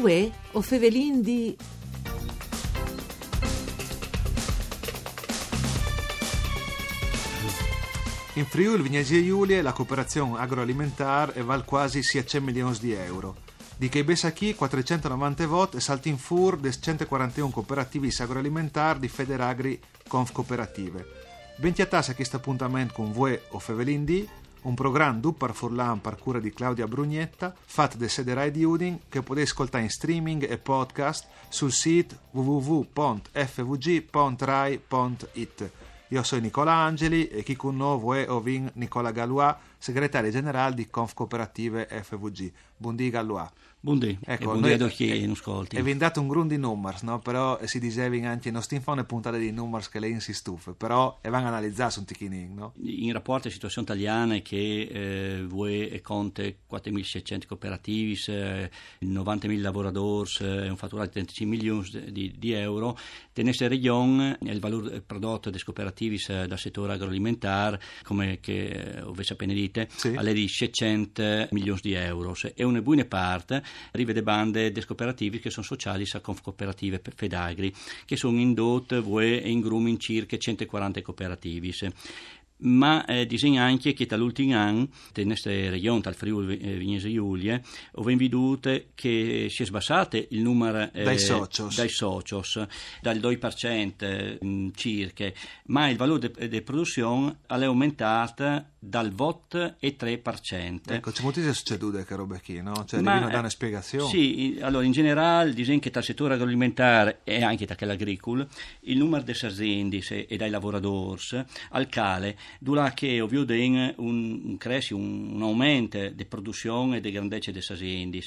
Uè, o fevelin di... In Friuli, Vignesi e Giulie la cooperazione agroalimentare val quasi 600 milioni di euro. Di che besa chi 490 vot e salti in fur des 141 cooperativi agroalimentari di Federagri Conf Cooperative. Benti a tassa questo appuntamento con voi o Fevelin di un programma du par Furlan par cura di Claudia Brugnetta, fatto da sede Rai di Udin, che potete ascoltare in streaming e podcast sul sito www.fvg.rai.it. Io sono Nicola Angeli e chi con noi è Ovin Nicola Galois, segretario generale di Conf Cooperative FVG. Buondì Galois. Buondì, Ecco, e buondì a chi non ascolti. E vi dato un grun di numeri, no? però si diceva anche non stiamo facendo puntate di numeri che lei si stufa, però e vanno analizzati un ticchinin, no? In rapporto alla situazione italiana che eh, voi e conte 4.600 cooperativi, eh, 90.000 lavoratori eh, un fatturato di 35 milioni di, di euro, in questa regione il valore prodotto dei cooperativi eh, dal settore agroalimentare, come che eh, avete appena dite, Sì. alle di 600 milioni di euro e una buona parte arriva da bande dei cooperativi che sono sociali a Conf Cooperative Fedagri, che sono indotte e in grum in circa 140 cooperativi ma eh, disegna anche che dall'ultimo anno, in questa regione, dal Friuli eh, Vignese Giulie, ho veduto che si è sbassato il numero eh, Dai socios. dai socios, dal 2% mh, circa, ma il valore di produzione è aumentato dal VOT e 3%. Ecco, c'è molti succedute che robe qui, no? Cioè, Ma, devono dare eh, una spiegazione. Sì, allora in generale disegno che dal settore agroalimentare e anche da quello agricolo il numero aziende se- e dai lavoratori al cale dura che ovvio den un, un cresci, un, un aumento di produzione e di grandezza delle aziende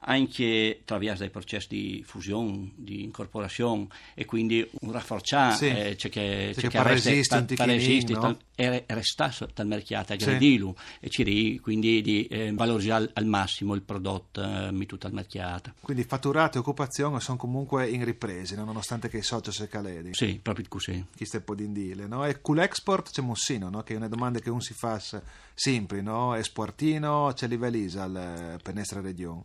anche attraverso dei processi di fusione, di incorporazione e quindi un rafforzare Sì. eh, c'è che, C'è che resta- un ticchinin, resistere, no? e restare dal mercato, Sì. aggredirlo e ci ri- quindi di eh, valorizzare al, al massimo il prodotto eh, mettuto al mercato. Quindi fatturato e occupazione sono comunque in riprese, no? nonostante che i soci si caledi. Sì, proprio così. Chi sta po' d'indile, no? E con l'export c'è Mossino, no? Che è una domanda che uno si fa sempre, no? Esportino, c'è livelli al per nostra regione.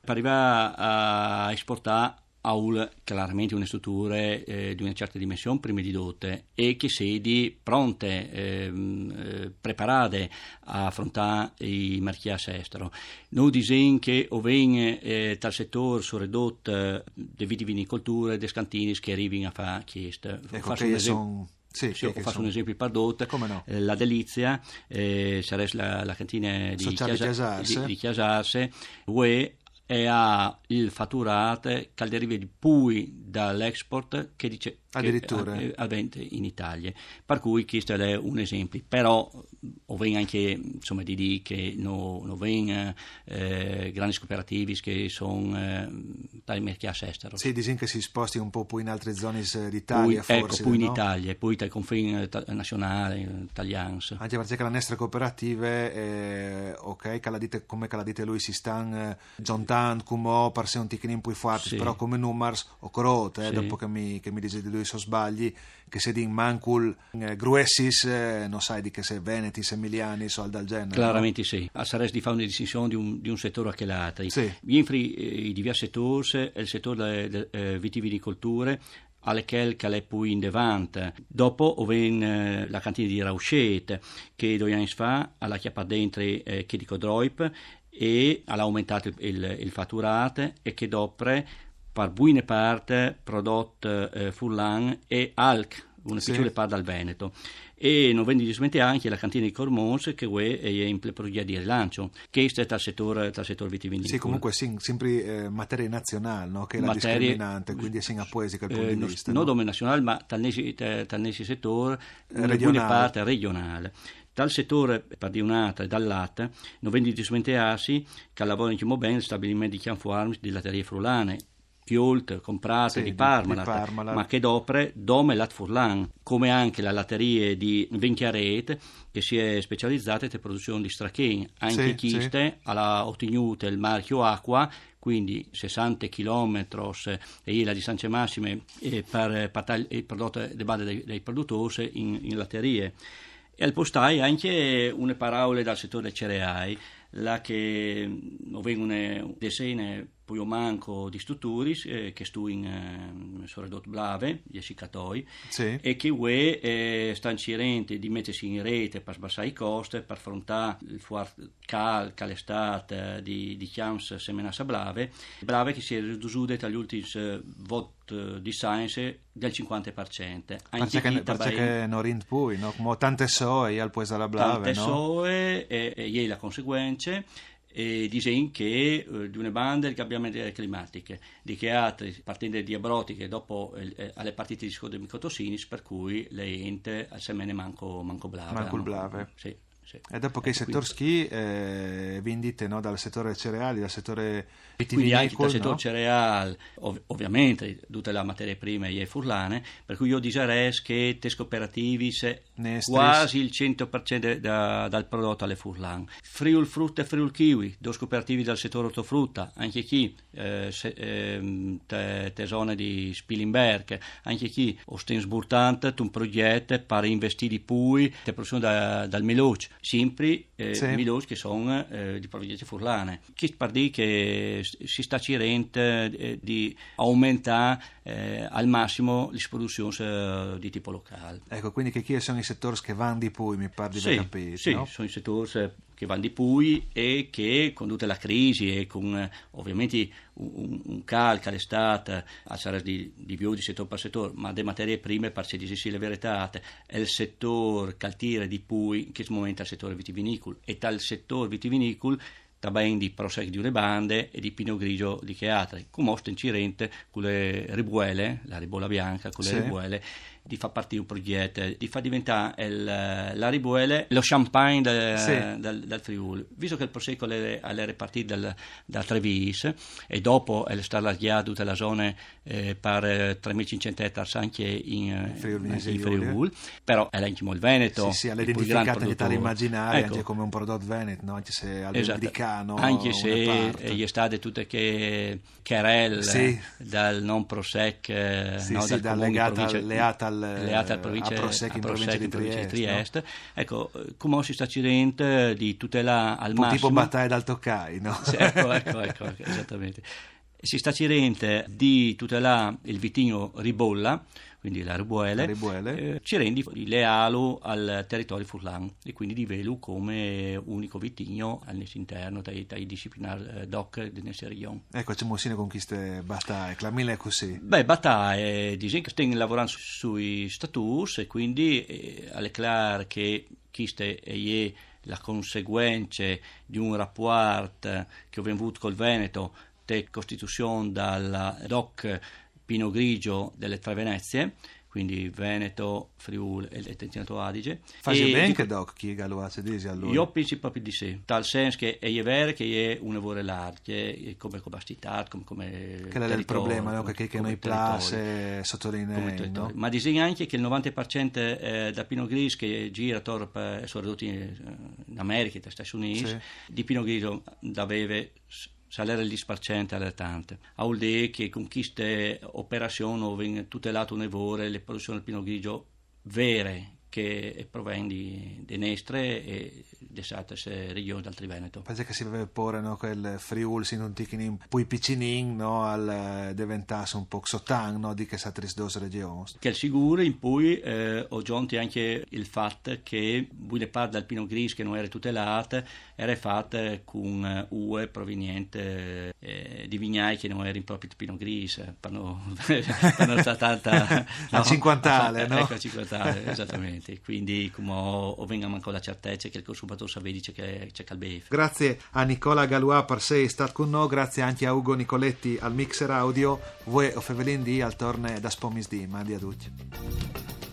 Per arrivare a esportare AUL chiaramente una struttura eh, di una certa dimensione prima di dote e che sedi pronte, ehm, eh, preparate a affrontare i mercati estero. Noi disegno che ovviene eh, dal settore soprattutto di vitivinicoltura e dei scantini che arrivino a fare chieste. Ecco, Faccio che sono... Sì, Sì, faccio sono- un esempio dote. Come no? Eh, La Delizia, eh, la, la cantina di Sociale Chiasa- di, di Chiasarse, UE e ha il fatturato che deriva di pui dall'export che dice Addirittura. che avvente in Italia. Per cui questo è un esempio, però o venga anche insomma di dire che non no venga eh, grandi cooperativi che sono eh, dai mercati esteri. Sì, dicono che si sposti un po' poi in altre zone Poi, d'Italia, ecco, forse, poi in no? Italia, poi dal confine ta- nazionale, italiano. Anche perché la nostra cooperative, eh, ok, che la dite, come che la dite lui, si stanno eh, giuntando come per se un ticchino più forti, Sì. però come numeri o crote, eh, Sì. dopo che mi, che mi dice di lui so sbagli, che se di mancul eh, gruessis, eh, non sai di che se venetis, emiliani, o al del genere. Chiaramente sì, a saresti di fare una distinzione di un, di un settore a che l'altro. Sì. Infri eh, i diversi settori, il settore delle eh, vitivinicolture, alle quelle che è poi in devante. Dopo ovviene eh, la cantina di Rauchet, che due anni fa alla chiappa dentro eh, che dico Droip e ha aumentato il, il, il fatturato e che dopo per buone parte prodotto eh, Furlan e Alc, una Sì. piccola parte dal Veneto. E non vendi dismente anche la cantina di Cormons che è in progetto di rilancio, che è dal settore, settore vitivinicolo. Sì, comunque sì, sempre eh, materie nazionali, no? che è la Materie- discriminante, quindi è sin poetica dal punto Eh, di no- vista. non no? dome nazionale, ma dal nesi- eh, dal nesi settore, Regionale. parte regionale. Dal settore per di un'altra e dal latte, non vendi dismentearsi che lavorano come bene stabilimenti di Chianfuarmi di latterie frulane, Piolt, comprate Sì, di Parmalat, di Parmalat. ma che dopre Dome Lat Furlan, come anche la latteria di Venchiaret che si è specializzata in produzione di stracchini. Anche Sì, Chiste ha ottenuto il marchio Acqua quindi 60 km e la distanza massima eh, per, per tal- il prodotto di base dei, dei produttori in, in latterie. E al postai anche une parole dal settore cereali, là che vengono decine poi ho manco di strutturis eh, che stu in eh, soredot blave, gli essicatoi, Sì. e che UE eh, stanno cirente di mettersi in rete per sbassare i costi, per affrontare il fuart cal, calestate di, di chiams semenassa blave, blave che si è ridotto dagli ultimi eh, vot eh, di science del 50%. Perché, che, perché non rind poi, no? Come tante soe al puesa la blave, tante no? soe e, e ieri la conseguenza e dicono che eh, di una banda il cambiamento climatiche, di che altre partite diabrotiche dopo eh, alle partite di scodo micotossini, per cui le ente al semene manco, manco blave. Manco blave. Sì, sì. E dopo che il settore ski eh, vendite no? dal settore cereali, dal settore Quindi anche dal settore no? cereale, ov- ovviamente, tutte le materie prime e furlane, per cui io direi che te cooperativi se quasi il 100% da- dal prodotto alle furlan. Friul frutta e Friul kiwi, due cooperativi dal settore ortofrutta, anche chi eh, se, ehm, te, te zone di Spilimberg, anche chi ostensburtante un progetto per investire poi te produzione da- dal Meloc, sempre eh, Sì. Meloc che sono eh, di provenienza furlane. Chi per dire che si sta cirente eh, di aumentare eh, al massimo le produzioni eh, di tipo locale. Ecco, quindi che chi sono i settori che vanno di poi, mi pare di Sì, capito, sì, no? sono i settori eh, che vanno di pui e che con tutta la crisi e con eh, ovviamente un, un, calca l'estate a sarà di, di più di settore per settore, ma le materie prime per se dirsi le verità è il settore caltire di pui che momento è il settore vitivinicolo e dal settore vitivinicolo tabain di prosec di une bande e di pino grigio di che altre, come osta in Cirente con le ribuele, la ribola bianca con le Sì. ribuele, di far partire un progetto, di far diventare il, la ribuele lo champagne del, Sì. dal, dal Friuli. Visto che il Prosecco è è ripartito dal, da Trevis e dopo è stato allargato tutta la zona eh, per eh, 3.500 ettari anche in, eh, Friuli, anche in. Friuli, però è anche il Veneto. Sì, sì, identificate grande all'Italia produttore. immaginaria, Ecco. anche come un prodotto veneto, no? anche se al Esatto. Dicano anche una se parte. eh, gli state tutte che querel Sì. dal non prosec eh, Sì, no, sì, dal in legata- legata al- legata al provincia, a Prosec in provincia di Trieste, Trieste. ecco eh, come si sta cirente di tutela al un po' tipo massimo battaglia dal Toccai, no? Sì, ecco, ecco, ecco, ecco, esattamente. Si sta cirente di tutelare il vitigno ribolla, quindi la ribuele, La eh, ci rendi lealo al territorio furlan e quindi di velu come unico vitigno all'interno dai, dai disciplinari eh, doc del Nesserion. Ecco, c'è Monsino con queste battaglie, clamile è così. Beh, Bata è dice che stanno lavorando su- sui status e quindi eh, è chiaro che queste è la conseguenza di un rapporto che abbiamo avuto col Veneto di costituzione dal DOC Pino Grigio delle tre Venezie, quindi Veneto, Friuli e Trentino Adige. Fasi bene che doc chi galuace disi allora. io penso proprio di sì, tal senso che è vero che è un lavoro è come capacità, come, come che è il problema, no? che, che noi place come sottolinei, territorio. no? Ma disegna anche che il 90% eh, da Pinot Gris che gira attorno per, soprattutto in, in America, negli Stati Uniti, Sì. di Pinot Grigio aveva salere il 10% alle tante. A vuol dire che con queste operazioni vengono tutelate un evore le produzioni del Pinot Grigio vere che provengono di, di Nestre e altre regioni del Triveneto. Pensa che si deve porre no, quel Friuli sin un ticchinin poi piccinin no, al eh, diventasse un po' sotan no, di che tris dos regioni. che è il sicuro in cui eh, ho giunto anche il fatto che buona parte del Pinot Gris che non era tutelata era fatta con eh, UE proveniente eh, di vignai che non era in proprio Pinot Gris eh, per non, per non tanta Al cinquantale, no? ecco al cinquantale esattamente quindi come ho, ho venga ancora la certezza che il consumatore sapeva dice che Grazie a Nicola Galois per sei stato con noi, grazie anche a Ugo Nicoletti al mixer audio, voi o Fevelin di al torne da Spomis di, mandi a tutti.